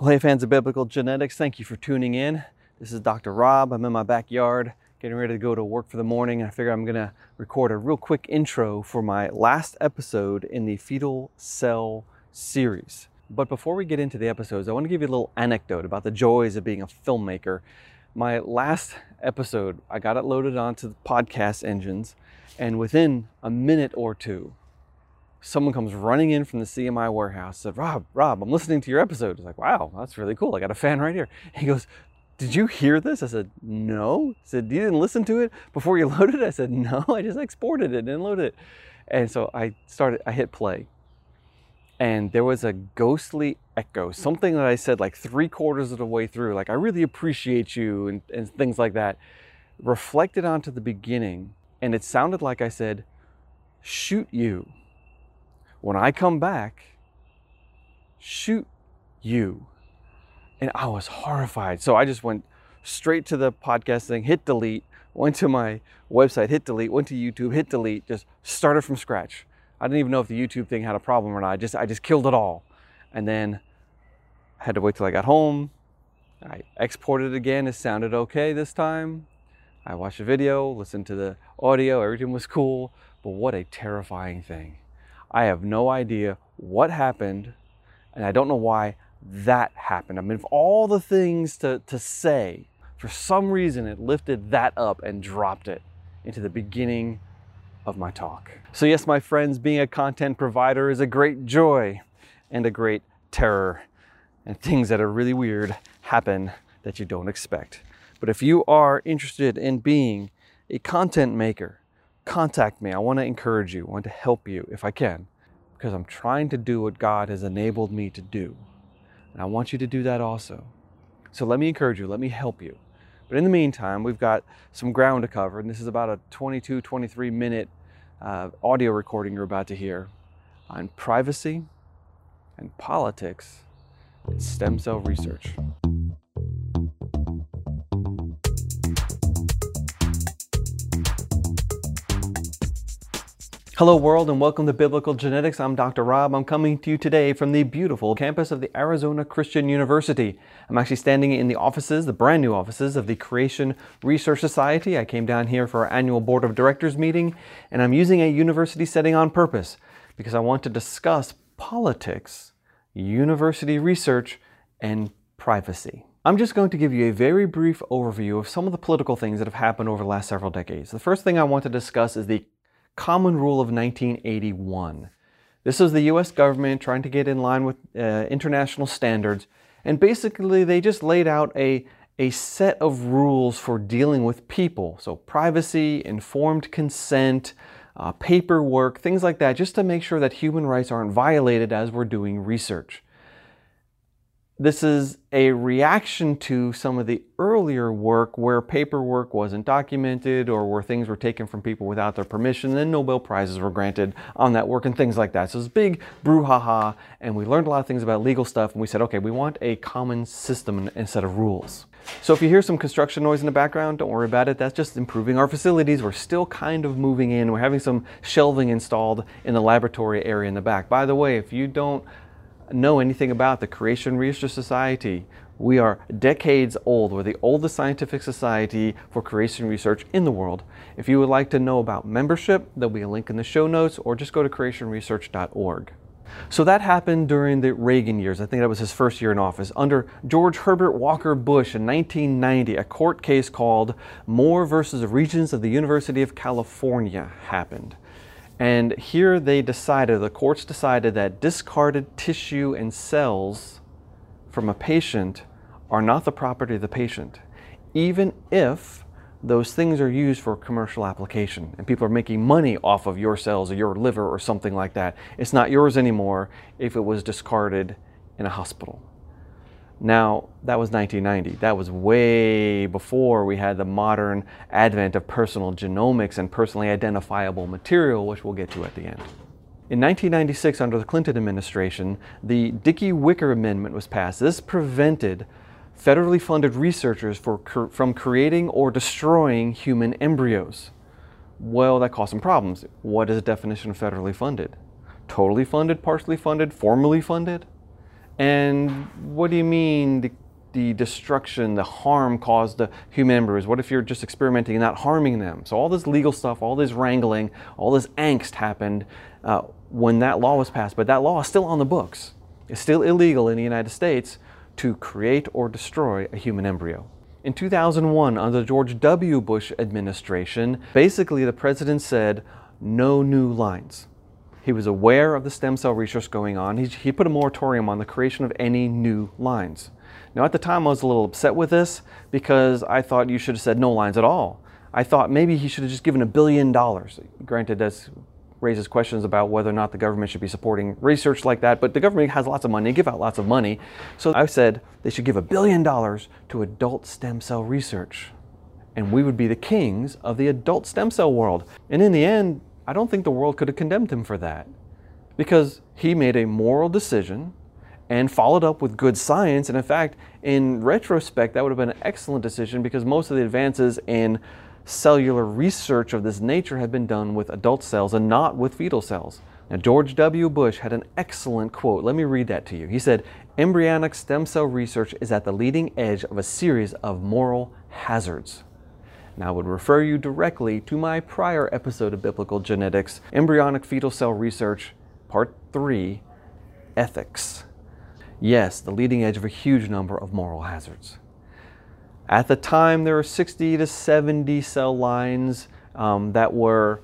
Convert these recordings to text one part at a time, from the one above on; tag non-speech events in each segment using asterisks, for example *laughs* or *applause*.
Well, hey fans of biblical genetics, thank you for tuning in. This is Dr. Rob. I'm in my backyard getting ready to go to work for the morning. I figure I'm gonna record a real quick intro for my last episode in the fetal cell series. But before we get into the episodes, I want to give you a little anecdote about the joys of being a filmmaker. My last episode, I got it loaded onto the podcast engines, and within a minute or two, someone comes running in from the CMI warehouse, said, Rob, Rob, I'm listening to your episode. I was like, wow, that's really cool. I got a fan right here. He goes, did you hear this? I said, no. He said, you didn't listen to it before you *laughs* loaded it? I said, no, I just exported it and loaded it. And so I started, I hit play. And there was a ghostly echo, something that I said like three quarters of the way through, like, I really appreciate you and, and things like that, reflected onto the beginning. And it sounded like I said, shoot you when I come back, shoot you. And I was horrified. So I just went straight to the podcast thing, hit delete, went to my website, hit delete, went to YouTube, hit delete, just started from scratch. I didn't even know if the YouTube thing had a problem or not. I just I just killed it all. And then I had to wait till I got home. I exported it again. It sounded okay this time. I watched the video, listened to the audio, everything was cool. But what a terrifying thing. I have no idea what happened, and I don't know why that happened. I mean, of all the things to, to say, for some reason it lifted that up and dropped it into the beginning of my talk. So, yes, my friends, being a content provider is a great joy and a great terror, and things that are really weird happen that you don't expect. But if you are interested in being a content maker, contact me. I want to encourage you, I want to help you if I can, because I'm trying to do what God has enabled me to do. And I want you to do that also. So let me encourage you, let me help you. But in the meantime, we've got some ground to cover, and this is about a 22, 23 minute uh, audio recording you're about to hear on privacy and politics and stem cell research. Hello, world, and welcome to Biblical Genetics. I'm Dr. Rob. I'm coming to you today from the beautiful campus of the Arizona Christian University. I'm actually standing in the offices, the brand new offices of the Creation Research Society. I came down here for our annual Board of Directors meeting, and I'm using a university setting on purpose because I want to discuss politics, university research, and privacy. I'm just going to give you a very brief overview of some of the political things that have happened over the last several decades. The first thing I want to discuss is the Common Rule of 1981. This is the US government trying to get in line with uh, international standards, and basically they just laid out a, a set of rules for dealing with people. So, privacy, informed consent, uh, paperwork, things like that, just to make sure that human rights aren't violated as we're doing research. This is a reaction to some of the earlier work where paperwork wasn't documented or where things were taken from people without their permission, and then Nobel Prizes were granted on that work and things like that. So it's big brouhaha, and we learned a lot of things about legal stuff, and we said, okay, we want a common system instead of rules. So if you hear some construction noise in the background, don't worry about it. That's just improving our facilities. We're still kind of moving in. We're having some shelving installed in the laboratory area in the back. By the way, if you don't know anything about the Creation Research Society, we are decades old. We're the oldest scientific society for creation research in the world. If you would like to know about membership, there'll be a link in the show notes or just go to creationresearch.org. So that happened during the Reagan years. I think that was his first year in office. Under George Herbert Walker Bush in 1990, a court case called Moore versus Regents of the University of California happened. And here they decided, the courts decided that discarded tissue and cells from a patient are not the property of the patient, even if those things are used for commercial application and people are making money off of your cells or your liver or something like that. It's not yours anymore if it was discarded in a hospital. Now, that was 1990. That was way before we had the modern advent of personal genomics and personally identifiable material, which we'll get to at the end. In 1996, under the Clinton administration, the Dickey-Wicker Amendment was passed. This prevented federally funded researchers for, from creating or destroying human embryos. Well, that caused some problems. What is the definition of federally funded? Totally funded, partially funded, formally funded? And what do you mean the, the destruction, the harm caused to human embryos? What if you're just experimenting and not harming them? So all this legal stuff, all this wrangling, all this angst happened uh, when that law was passed. But that law is still on the books. It's still illegal in the United States to create or destroy a human embryo. In 2001, under the George W. Bush administration, basically the president said, no new lines. He was aware of the stem cell research going on. He, he, put a moratorium on the creation of any new lines. Now, at the time, I was a little upset with this because I thought you should have said no lines at all. I thought maybe he should have just given a billion dollars. Granted, that raises questions about whether or not the government should be supporting research like that, but the government has lots of money, they give out lots of money. So I said they should give a billion dollars to adult stem cell research. And we would be the kings of the adult stem cell world. And in the end, I don't think the world could have condemned him for that. Because he made a moral decision and followed up with good science. And in fact, in retrospect, that would have been an excellent decision because most of the advances in cellular research of this nature had been done with adult cells and not with fetal cells. Now, George W. Bush had an excellent quote. Let me read that to you. He said, Embryonic stem cell research is at the leading edge of a series of moral hazards. Now, I would refer you directly to my prior episode of Biblical Genetics, Embryonic Fetal Cell Research, Part 3 Ethics. Yes, the leading edge of a huge number of moral hazards. At the time, there were 60 to 70 cell lines um, that were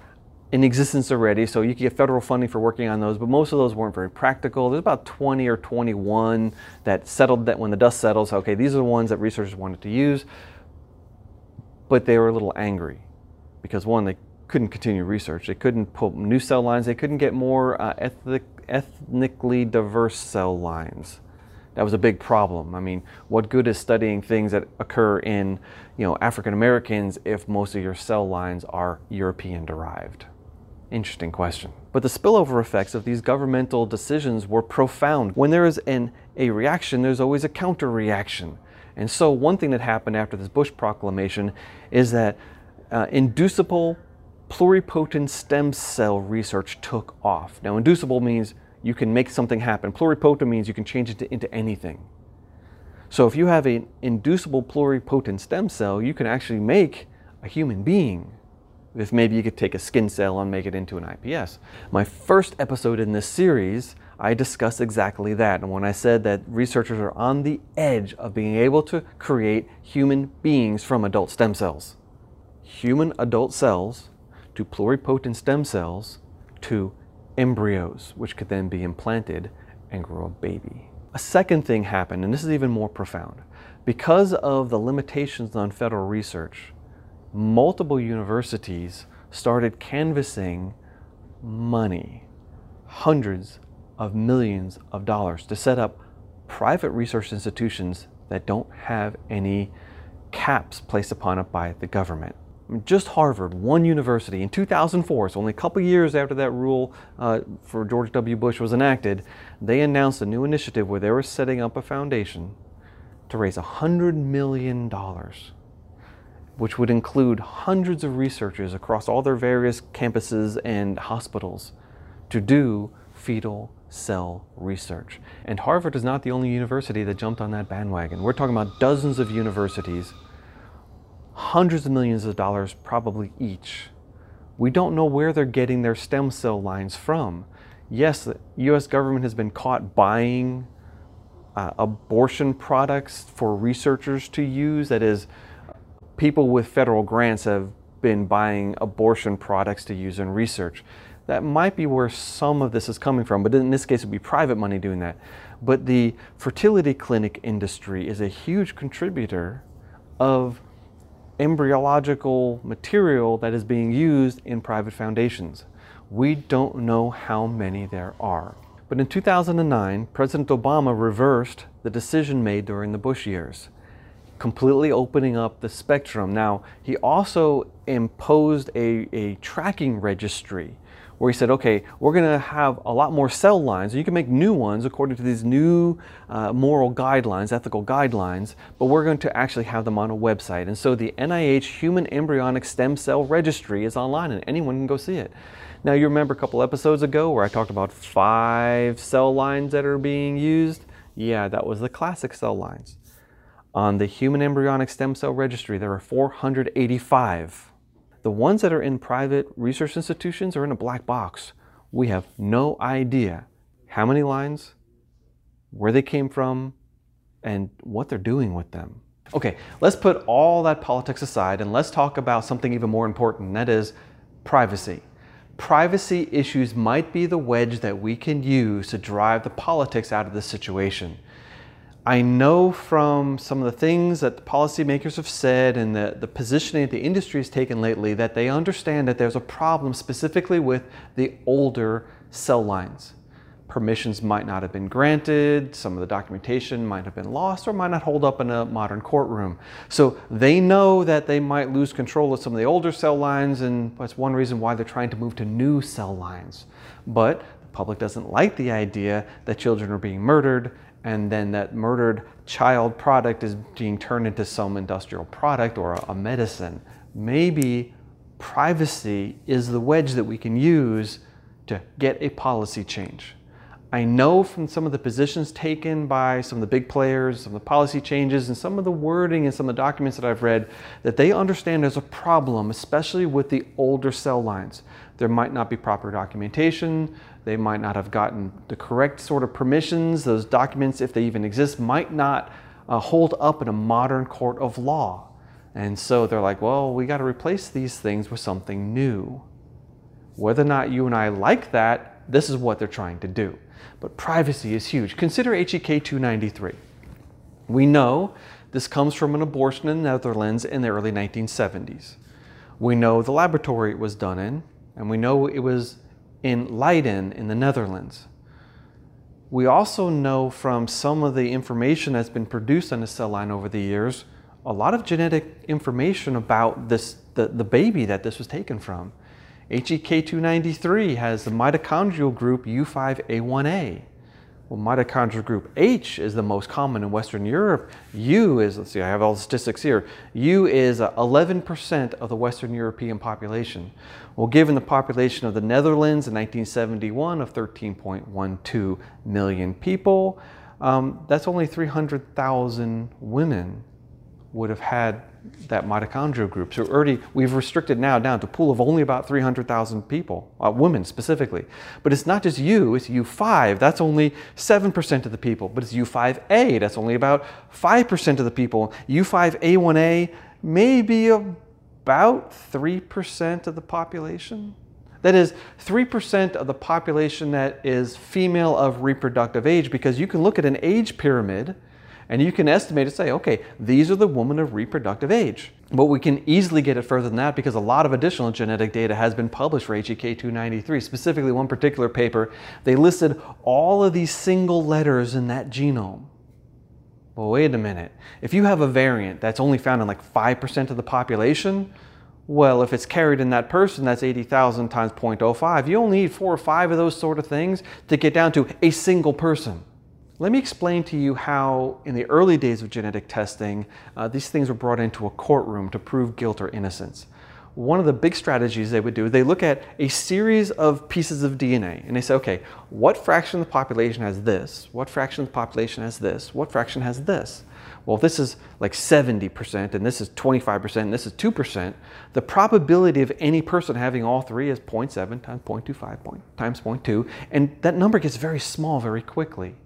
in existence already, so you could get federal funding for working on those, but most of those weren't very practical. There's about 20 or 21 that settled that when the dust settles, okay, these are the ones that researchers wanted to use, but they were a little angry because one, they couldn't continue research. They couldn't put new cell lines. They couldn't get more uh, ethnic, ethnically diverse cell lines that was a big problem. I mean, what good is studying things that occur in, you know, African Americans if most of your cell lines are European derived? Interesting question. But the spillover effects of these governmental decisions were profound. When there is an, a reaction, there's always a counter reaction. And so, one thing that happened after this Bush proclamation is that uh, inducible pluripotent stem cell research took off. Now, inducible means you can make something happen. Pluripotent means you can change it to, into anything. So if you have an inducible pluripotent stem cell, you can actually make a human being. If maybe you could take a skin cell and make it into an iPS. My first episode in this series, I discussed exactly that. And when I said that researchers are on the edge of being able to create human beings from adult stem cells. Human adult cells to pluripotent stem cells to embryos, which could then be implanted and grow a baby. A second thing happened, and this is even more profound. Because of the limitations on federal research, multiple universities started canvassing money, hundreds of millions of dollars, to set up private research institutions that don't have any caps placed upon it by the government just Harvard, one university, in 2004, so only a couple years after that rule uh, for George W. Bush was enacted, they announced a new initiative where they were setting up a foundation to raise $100 million, which would include hundreds of researchers across all their various campuses and hospitals to do fetal cell research. And Harvard is not the only university that jumped on that bandwagon. We're talking about dozens of universities hundreds of millions of dollars probably each. We don't know where they're getting their stem cell lines from. Yes, the US government has been caught buying uh, abortion products for researchers to use. That is, people with federal grants have been buying abortion products to use in research. That might be where some of this is coming from, but in this case, it would be private money doing that. But the fertility clinic industry is a huge contributor of embryological material that is being used in private foundations. We don't know how many there are. But in 2009, President Obama reversed the decision made during the Bush years, completely opening up the spectrum. Now, he also imposed a, a tracking registry where he said, okay, we're going to have a lot more cell lines. You can make new ones according to these new uh, moral guidelines, ethical guidelines, but we're going to actually have them on a website. And so the NIH Human Embryonic Stem Cell Registry is online and anyone can go see it. Now, you remember a couple episodes ago where I talked about five cell lines that are being used? Yeah, that was the classic cell lines. On the Human Embryonic Stem Cell Registry, there are 485. The ones that are in private research institutions are in a black box. We have no idea how many lines, where they came from, and what they're doing with them. Okay, let's put all that politics aside and let's talk about something even more important, that is privacy. Privacy issues might be the wedge that we can use to drive the politics out of this situation. I know from some of the things that the policymakers have said and the, the positioning that the industry has taken lately that they understand that there's a problem specifically with the older cell lines permissions might not have been granted, some of the documentation might have been lost, or might not hold up in a modern courtroom. So they know that they might lose control of some of the older cell lines, and that's one reason why they're trying to move to new cell lines. But the public doesn't like the idea that children are being murdered and then that murdered child product is being turned into some industrial product or a medicine. Maybe privacy is the wedge that we can use to get a policy change. I know from some of the positions taken by some of the big players, some of the policy changes, and some of the wording and some of the documents that I've read, that they understand there's a problem, especially with the older cell lines. There might not be proper documentation. They might not have gotten the correct sort of permissions. Those documents, if they even exist, might not uh, hold up in a modern court of law. And so they're like, well, we got to replace these things with something new. Whether or not you and I like that, this is what they're trying to do. But privacy is huge. Consider HEK 293. We know this comes from an abortion in the Netherlands in the early 1970s. We know the laboratory it was done in, and we know it was in Leiden in the Netherlands. We also know from some of the information that's been produced on the cell line over the years, a lot of genetic information about this, the, the baby that this was taken from. HEK293 has the mitochondrial group U5A1A. Well, mitochondrial group H is the most common in Western Europe. U is, let's see, I have all the statistics here. U is 11% uh, of the Western European population. Well, given the population of the Netherlands in 1971 of 13.12 million people, um, that's only 300,000 women would have had that mitochondrial group. So already we've restricted now down to a pool of only about 300,000 people, uh, women specifically. But it's not just U, it's U5. That's only 7% of the people. But it's U5A, that's only about 5% of the people. U5A1A may be about 3% of the population. That is 3% of the population that is female of reproductive age because you can look at an age pyramid and you can estimate and say, okay, these are the women of reproductive age. But we can easily get it further than that because a lot of additional genetic data has been published for HEK293. Specifically, one particular paper, they listed all of these single letters in that genome. Well, wait a minute. If you have a variant that's only found in like 5% of the population, well, if it's carried in that person, that's 80,000 times 0.05. You only need four or five of those sort of things to get down to a single person. Let me explain to you how, in the early days of genetic testing, uh, these things were brought into a courtroom to prove guilt or innocence. One of the big strategies they would do, is they look at a series of pieces of DNA and they say, okay, what fraction of the population has this? What fraction of the population has this? What fraction has this? Well, if this is like 70% and this is 25% and this is 2%, the probability of any person having all three is 0.7 times 0.25 times 0.2, and that number gets very small very quickly.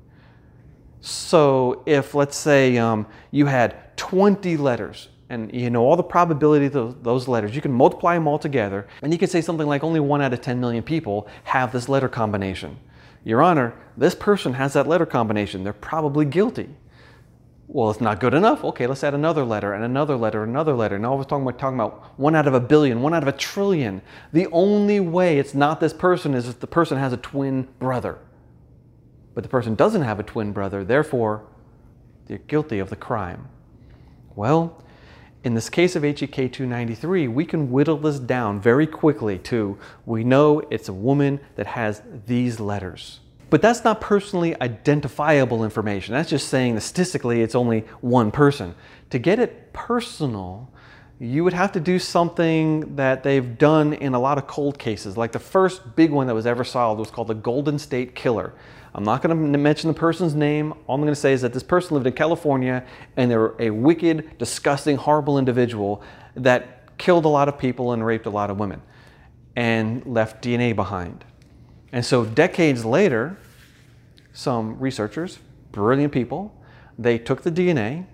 So if, let's say, um, you had 20 letters, and you know all the probability of those, letters, you can multiply them all together, and you can say something like only one out of 10 million people have this letter combination. Your Honor, this person has that letter combination. They're probably guilty. Well, it's not good enough. Okay, let's add another letter and another letter, and another letter. Now we're talking about, talking about one out of a billion, one out of a trillion. The only way it's not this person is if the person has a twin brother but the person doesn't have a twin brother, therefore, they're guilty of the crime. Well, in this case of HEK 293, we can whittle this down very quickly to we know it's a woman that has these letters. But that's not personally identifiable information. That's just saying that statistically it's only one person. To get it personal, you would have to do something that they've done in a lot of cold cases. Like the first big one that was ever solved was called the Golden State Killer. I'm not going to mention the person's name. All I'm going to say is that this person lived in California and they were a wicked, disgusting, horrible individual that killed a lot of people and raped a lot of women and left DNA behind. And so decades later, some researchers, brilliant people, they took the DNA,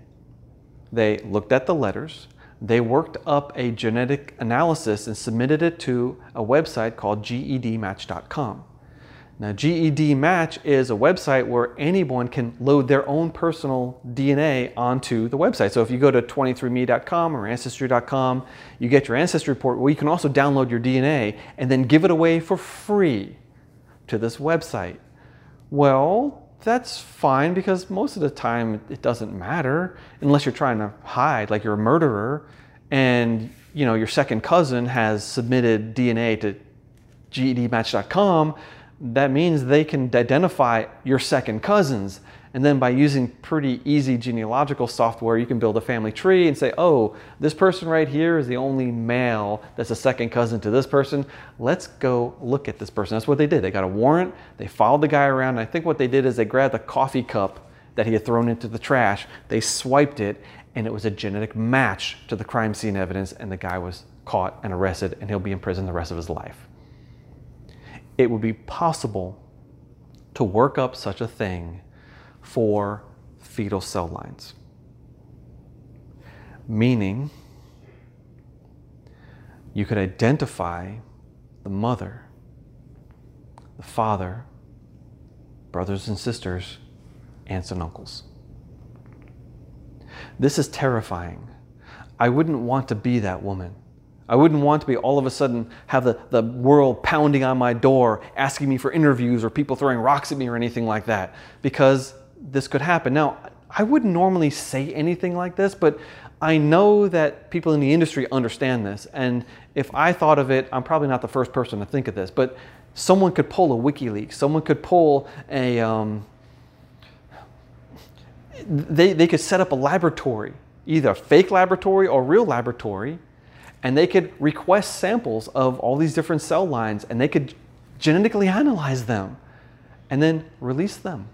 they looked at the letters, they worked up a genetic analysis and submitted it to a website called GEDmatch.com. Now, GED Match is a website where anyone can load their own personal DNA onto the website. So if you go to 23andMe.com or Ancestry.com, you get your ancestry report where you can also download your DNA and then give it away for free to this website. Well, that's fine because most of the time it doesn't matter unless you're trying to hide, like you're a murderer and you know your second cousin has submitted DNA to GEDmatch.com that means they can identify your second cousins. And then by using pretty easy genealogical software, you can build a family tree and say, oh, this person right here is the only male that's a second cousin to this person. Let's go look at this person. That's what they did. They got a warrant, they followed the guy around. I think what they did is they grabbed the coffee cup that he had thrown into the trash, they swiped it, and it was a genetic match to the crime scene evidence, and the guy was caught and arrested, and he'll be in prison the rest of his life it would be possible to work up such a thing for fetal cell lines. Meaning, you could identify the mother, the father, brothers and sisters, aunts and uncles. This is terrifying. I wouldn't want to be that woman. I wouldn't want to be all of a sudden have the, the world pounding on my door, asking me for interviews or people throwing rocks at me or anything like that, because this could happen. Now, I wouldn't normally say anything like this, but I know that people in the industry understand this. And if I thought of it, I'm probably not the first person to think of this, but someone could pull a WikiLeaks, someone could pull a, um, they, they could set up a laboratory, either a fake laboratory or real laboratory, and they could request samples of all these different cell lines and they could genetically analyze them and then release them.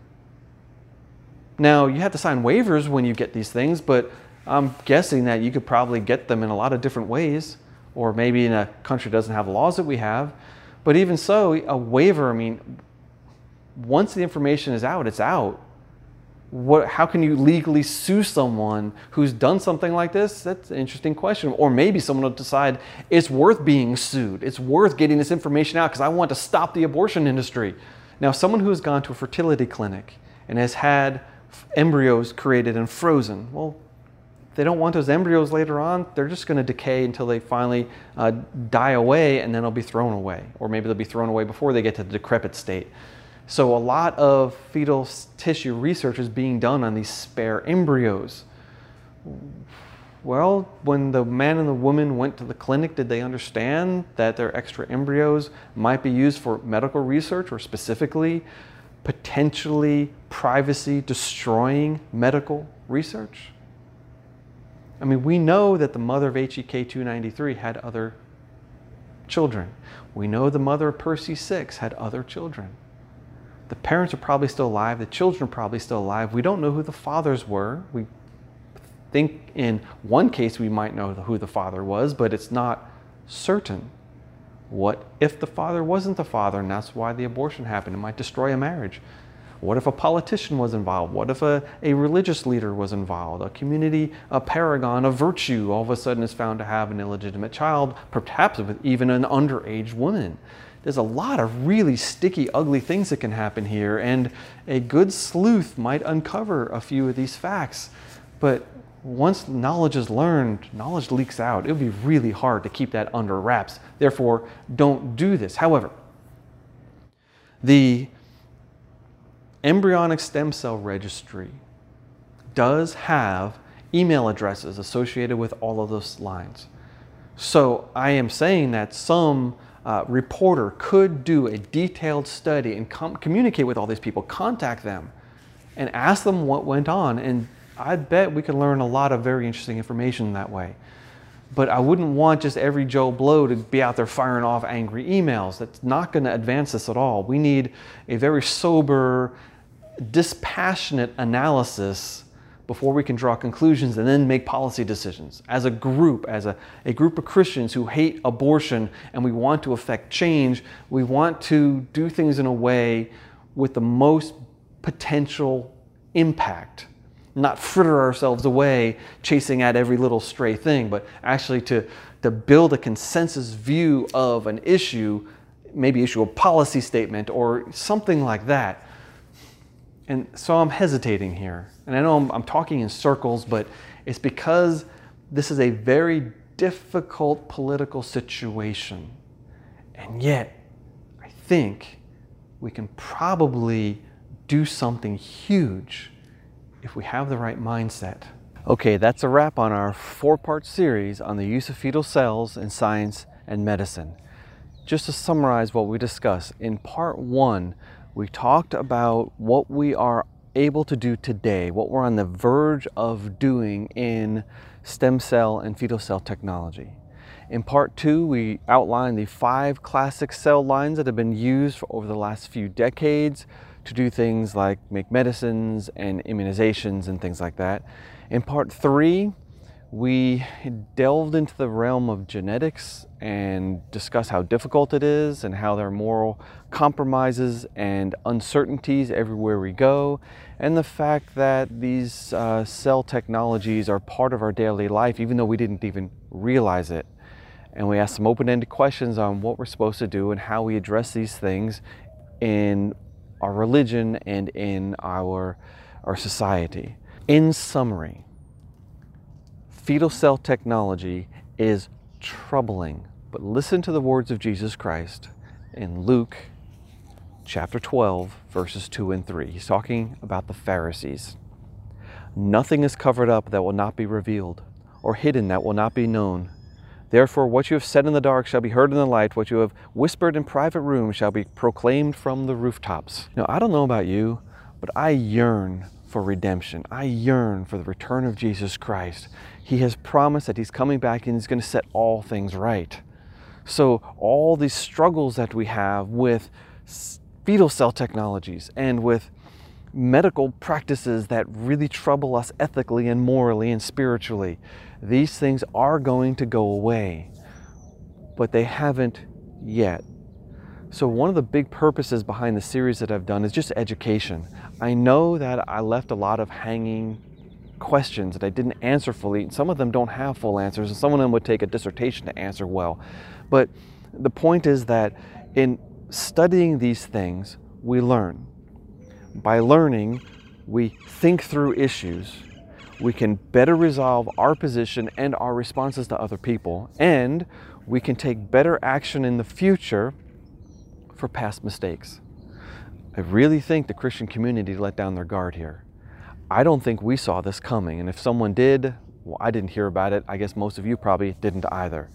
Now, you have to sign waivers when you get these things, but I'm guessing that you could probably get them in a lot of different ways, or maybe in a country doesn't have laws that we have. But even so, a waiver, I mean, once the information is out, it's out what, how can you legally sue someone who's done something like this? That's an interesting question. Or maybe someone will decide it's worth being sued. It's worth getting this information out because I want to stop the abortion industry. Now, someone who has gone to a fertility clinic and has had embryos created and frozen, well, they don't want those embryos later on. They're just going to decay until they finally uh, die away and then they'll be thrown away. Or maybe they'll be thrown away before they get to the decrepit state. So a lot of fetal tissue research is being done on these spare embryos. Well, when the man and the woman went to the clinic, did they understand that their extra embryos might be used for medical research or specifically potentially privacy destroying medical research? I mean, we know that the mother of HEK 293 had other children. We know the mother of PER.C6 had other children. The parents are probably still alive. The children are probably still alive. We don't know who the fathers were. We think in one case we might know who the father was, but it's not certain. What if the father wasn't the father and that's why the abortion happened? It might destroy a marriage. What if a politician was involved? What if a, a religious leader was involved? A community, a paragon of virtue all of a sudden is found to have an illegitimate child, perhaps with even an underage woman there's a lot of really sticky, ugly things that can happen here, and a good sleuth might uncover a few of these facts. But once knowledge is learned, knowledge leaks out. It would be really hard to keep that under wraps. Therefore, don't do this. However, the embryonic stem cell registry does have email addresses associated with all of those lines. So I am saying that some uh, reporter could do a detailed study and com- communicate with all these people, contact them, and ask them what went on. And I bet we could learn a lot of very interesting information that way. but I wouldn't want just every Joe Blow to be out there firing off angry emails. That's not going to advance us at all. We need a very sober, dispassionate analysis before we can draw conclusions and then make policy decisions. As a group, as a, a group of Christians who hate abortion and we want to affect change, we want to do things in a way with the most potential impact not fritter ourselves away chasing at every little stray thing, but actually to, to build a consensus view of an issue, maybe issue a policy statement or something like that. And so I'm hesitating here. And I know I'm, I'm talking in circles, but it's because this is a very difficult political situation. And yet, I think we can probably do something huge if we have the right mindset. Okay, that's a wrap on our four part series on the use of fetal cells in science and medicine. Just to summarize what we discussed, in part one, we talked about what we are able to do today, what we're on the verge of doing in stem cell and fetal cell technology. In part two, we outlined the five classic cell lines that have been used over the last few decades to do things like make medicines and immunizations and things like that. In part three, we delved into the realm of genetics and discussed how difficult it is and how there are moral compromises and uncertainties everywhere we go, and the fact that these uh, cell technologies are part of our daily life, even though we didn't even realize it. And we asked some open ended questions on what we're supposed to do and how we address these things in our religion and in our, our society. In summary, fetal cell technology is troubling, but listen to the words of Jesus Christ in Luke chapter 12, verses 2 and 3. He's talking about the Pharisees. Nothing is covered up that will not be revealed, or hidden that will not be known. Therefore, what you have said in the dark shall be heard in the light. What you have whispered in private rooms shall be proclaimed from the rooftops. Now, I don't know about you, but I yearn for redemption. I yearn for the return of Jesus Christ. He has promised that He's coming back and He's going to set all things right. So, all these struggles that we have with fetal cell technologies and with medical practices that really trouble us ethically and morally and spiritually. These things are going to go away, but they haven't yet. So, one of the big purposes behind the series that I've done is just education. I know that I left a lot of hanging questions that I didn't answer fully. Some of them don't have full answers, and some of them would take a dissertation to answer well. But the point is that in studying these things, we learn. By learning, we think through issues. We can better resolve our position and our responses to other people, and we can take better action in the future for past mistakes. I really think the Christian community let down their guard here. I don't think we saw this coming, and if someone did, well, I didn't hear about it. I guess most of you probably didn't either.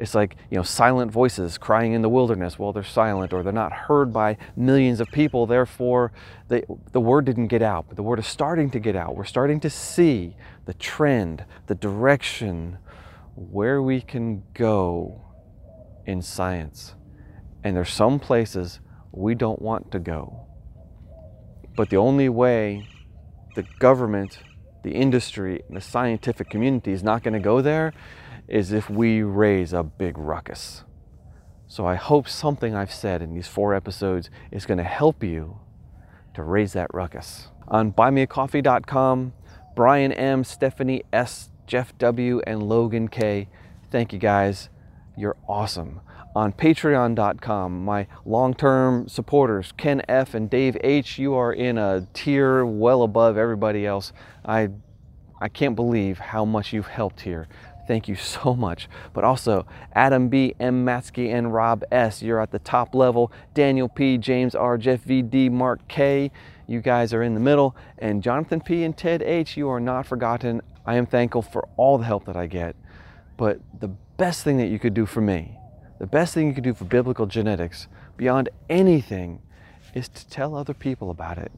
It's like, you know, silent voices crying in the wilderness. Well, they're silent or they're not heard by millions of people. Therefore, they, the word didn't get out, but the word is starting to get out. We're starting to see the trend, the direction, where we can go in science. And there's some places we don't want to go. But the only way the government, the industry, and the scientific community is not going to go there is if we raise a big ruckus. So I hope something I've said in these four episodes is going to help you to raise that ruckus. On buymeacoffee.com, Brian M, Stephanie S, Jeff W, and Logan K. Thank you guys. You're awesome. On patreon.com, my long term supporters, Ken F and Dave H, you are in a tier well above everybody else. I, I can't believe how much you've helped here. Thank you *laughs* so much. But also, Adam B, M Matsky, and Rob S. You're at the top level. Daniel P, James R, Jeff VD, Mark K. You guys are in the middle. And Jonathan P and Ted H, you are not forgotten. I am thankful for all the help that I get. But the best thing that you could do for me, the best thing you could do for biblical genetics, beyond anything, is to tell other people about it.